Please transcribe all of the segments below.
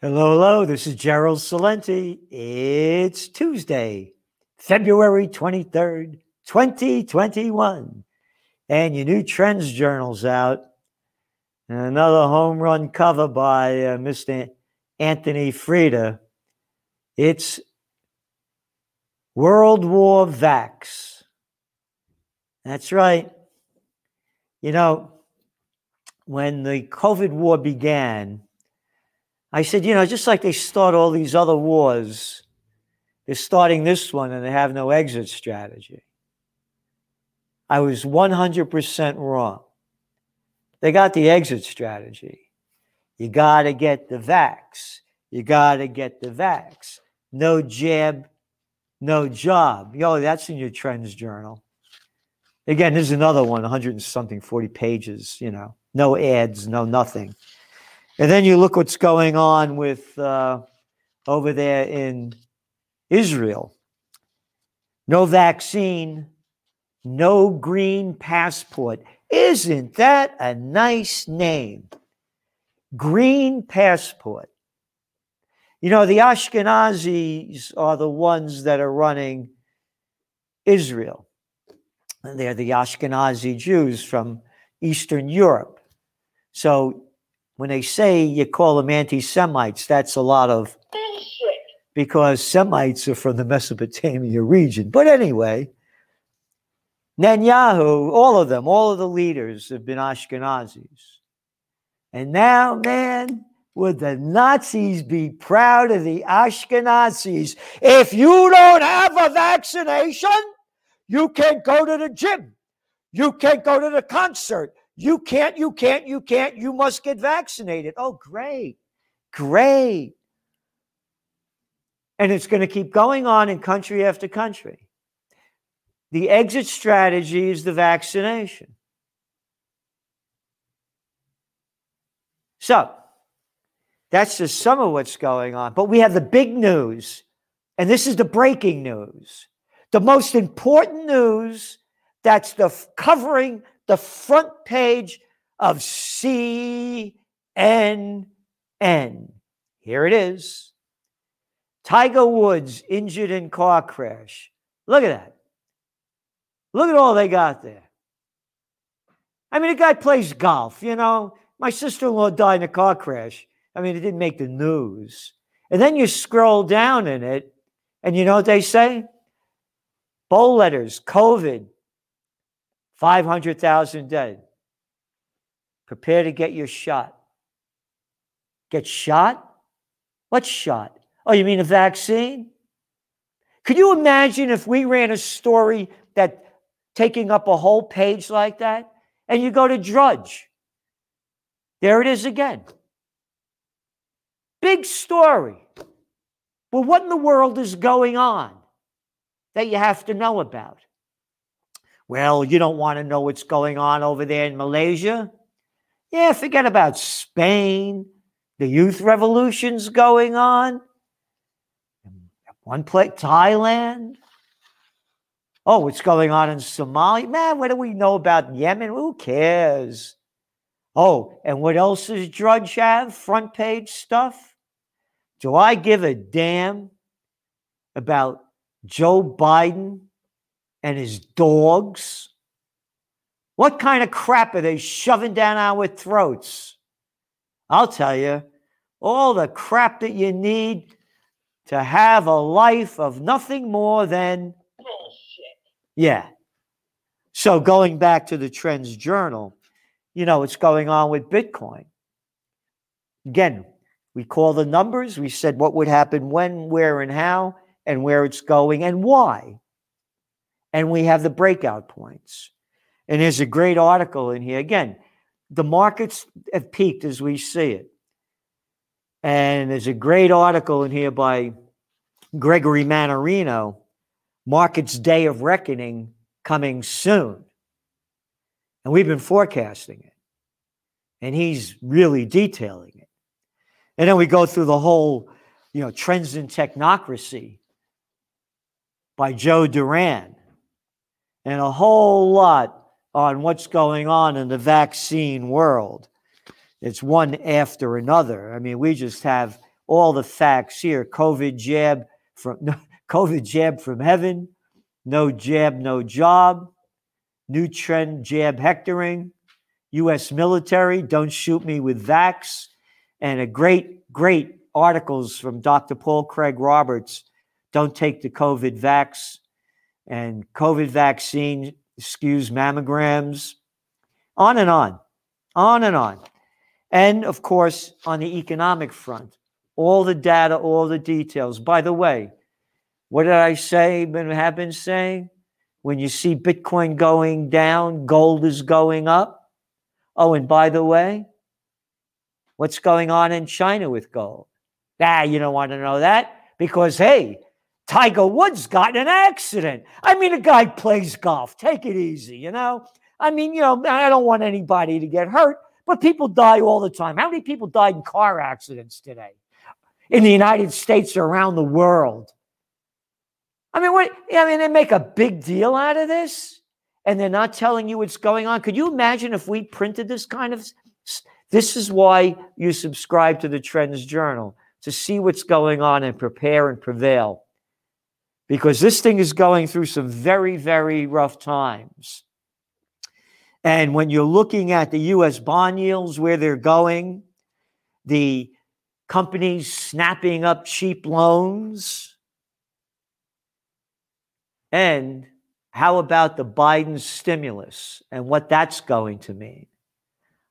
Hello, hello. This is Gerald Celente. It's Tuesday, February 23rd, 2021. And your new Trends Journal's out. And another home run cover by uh, Mr. Anthony Freda. It's World War Vax. That's right. You know, when the COVID war began, I said, you know, just like they start all these other wars, they're starting this one and they have no exit strategy. I was 100% wrong. They got the exit strategy. You got to get the vax. You got to get the vax. No jab, no job. Yo, that's in your trends journal. Again, there's another one, 100 and something, 40 pages, you know, no ads, no nothing. And then you look what's going on with uh, over there in Israel. No vaccine, no green passport. Isn't that a nice name? Green passport. You know, the Ashkenazis are the ones that are running Israel. They're the Ashkenazi Jews from Eastern Europe. So when they say you call them anti Semites, that's a lot of because Semites are from the Mesopotamia region. But anyway, Netanyahu, all of them, all of the leaders have been Ashkenazis. And now, man, would the Nazis be proud of the Ashkenazis? If you don't have a vaccination, you can't go to the gym. You can't go to the concert. You can't, you can't, you can't. You must get vaccinated. Oh, great. Great. And it's going to keep going on in country after country. The exit strategy is the vaccination. So, that's just some of what's going on. But we have the big news, and this is the breaking news. The most important news that's the covering the front page of CNN. Here it is. Tiger Woods injured in car crash. Look at that. Look at all they got there. I mean, the guy plays golf, you know. My sister in law died in a car crash. I mean, it didn't make the news. And then you scroll down in it, and you know what they say? Bold letters, COVID, 500,000 dead. Prepare to get your shot. Get shot? What shot? Oh, you mean a vaccine? Could you imagine if we ran a story that taking up a whole page like that? And you go to Drudge. There it is again. Big story. Well, what in the world is going on? that you have to know about. Well, you don't want to know what's going on over there in Malaysia? Yeah, forget about Spain. The youth revolution's going on. One place, Thailand. Oh, what's going on in Somalia? Man, what do we know about Yemen? Who cares? Oh, and what else does Drudge have? Front page stuff? Do I give a damn about Joe Biden and his dogs? What kind of crap are they shoving down our throats? I'll tell you, all the crap that you need to have a life of nothing more than bullshit. Yeah. So going back to the Trends Journal, you know what's going on with Bitcoin. Again, we call the numbers. We said what would happen when, where, and how and where it's going and why. And we have the breakout points. And there's a great article in here. Again, the markets have peaked as we see it. And there's a great article in here by Gregory Mannarino, Markets Day of Reckoning coming soon. And we've been forecasting it. And he's really detailing it. And then we go through the whole, you know, trends in technocracy by Joe Duran and a whole lot on what's going on in the vaccine world. It's one after another. I mean, we just have all the facts here. COVID jab from COVID jab from heaven, no jab, no job, new trend jab hectoring, U.S. military, don't shoot me with vax, and a great, great articles from Dr. Paul Craig Roberts, don't take the COVID vax, and COVID vaccine skews mammograms, on and on, on and on. And of course, on the economic front, all the data, all the details. By the way, what did I say, been, have been saying? When you see Bitcoin going down, gold is going up. Oh, and by the way, what's going on in China with gold? Ah, you don't want to know that because, hey, Tiger Woods got in an accident. I mean, a guy plays golf. Take it easy, you know? I mean, you know, I don't want anybody to get hurt, but people die all the time. How many people died in car accidents today in the United States or around the world? I mean, what? I mean, they make a big deal out of this, and they're not telling you what's going on. Could you imagine if we printed this kind of? This is why you subscribe to the Trends Journal to see what's going on and prepare and prevail, because this thing is going through some very, very rough times. And when you're looking at the U.S. bond yields where they're going, the companies snapping up cheap loans and how about the Biden stimulus and what that's going to mean?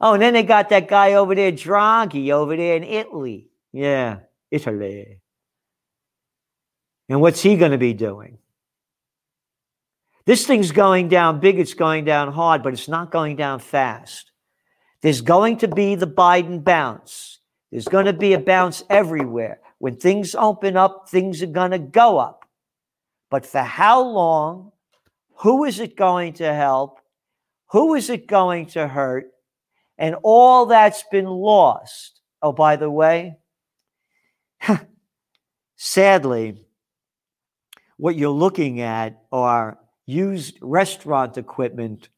Oh, and then they got that guy over there, Draghi, over there in Italy. Yeah, Italy. And what's he going to be doing? This thing's going down big, it's going down hard, but it's not going down fast. There's going to be the Biden bounce. There's going to be a bounce everywhere. When things open up, things are going to go up. But for how long? Who is it going to help? Who is it going to hurt? And all that's been lost. Oh, by the way, sadly, what you're looking at are used restaurant equipment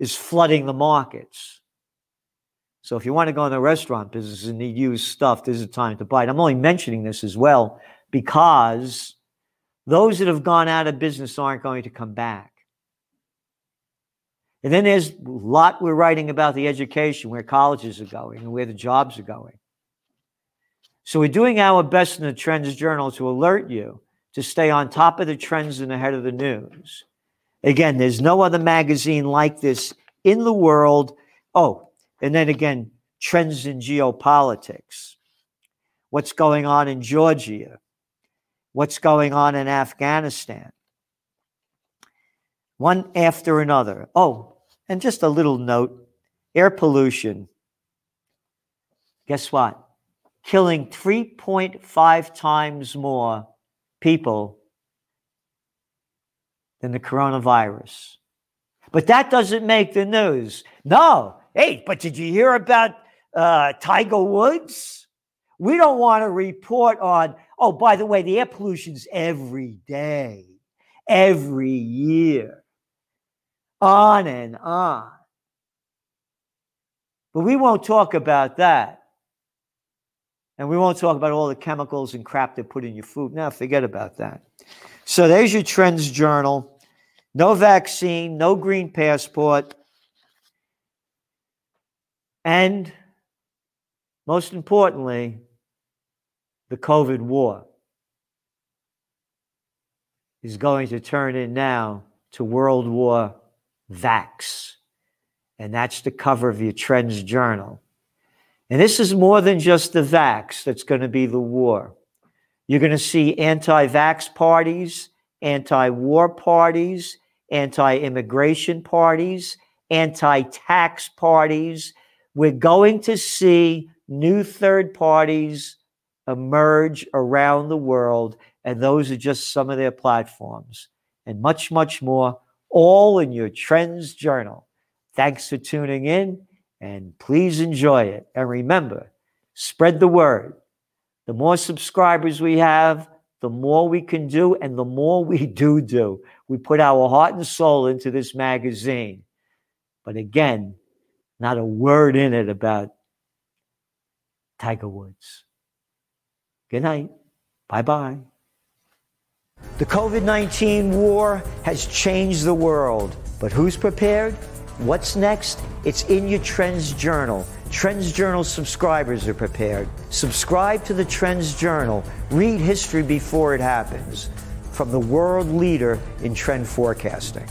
is flooding the markets. So if you want to go in the restaurant business and need used stuff, this is the time to buy it. I'm only mentioning this as well because those that have gone out of business aren't going to come back. And then there's a lot we're writing about the education, where colleges are going and where the jobs are going. So we're doing our best in the Trends Journal to alert you to stay on top of the trends and ahead of the news. Again, there's no other magazine like this in the world. Oh, and then again, trends in geopolitics. What's going on in Georgia? what's going on in Afghanistan. One after another. Oh, and just a little note air pollution. Guess what? Killing 3.5 times more people than the coronavirus. But that doesn't make the news. No. Hey, but did you hear about uh, Tiger Woods? We don't want to report on Oh, by the way, the air pollution's every day, every year, on and on. But we won't talk about that. And we won't talk about all the chemicals and crap they put in your food. Now, forget about that. So there's your Trends Journal. No vaccine, no green passport. And most importantly, the COVID war is going to turn in now to World War Vax. And that's the cover of your Trends Journal. And this is more than just the vax that's going to be the war. You're going to see anti vax parties, anti war parties, anti immigration parties, anti tax parties. We're going to see new third parties emerge around the world. And those are just some of their platforms and much, much more, all in your Trends Journal. Thanks for tuning in and please enjoy it. And remember, spread the word. The more subscribers we have, the more we can do, and the more we do do. We put our heart and soul into this magazine. But again, not a word in it about Tiger Woods. Good night. Bye bye. The COVID 19 war has changed the world, but who's prepared? What's next? It's in your Trends Journal. Trends Journal subscribers are prepared. Subscribe to the Trends Journal. Read history before it happens from the world leader in trend forecasting.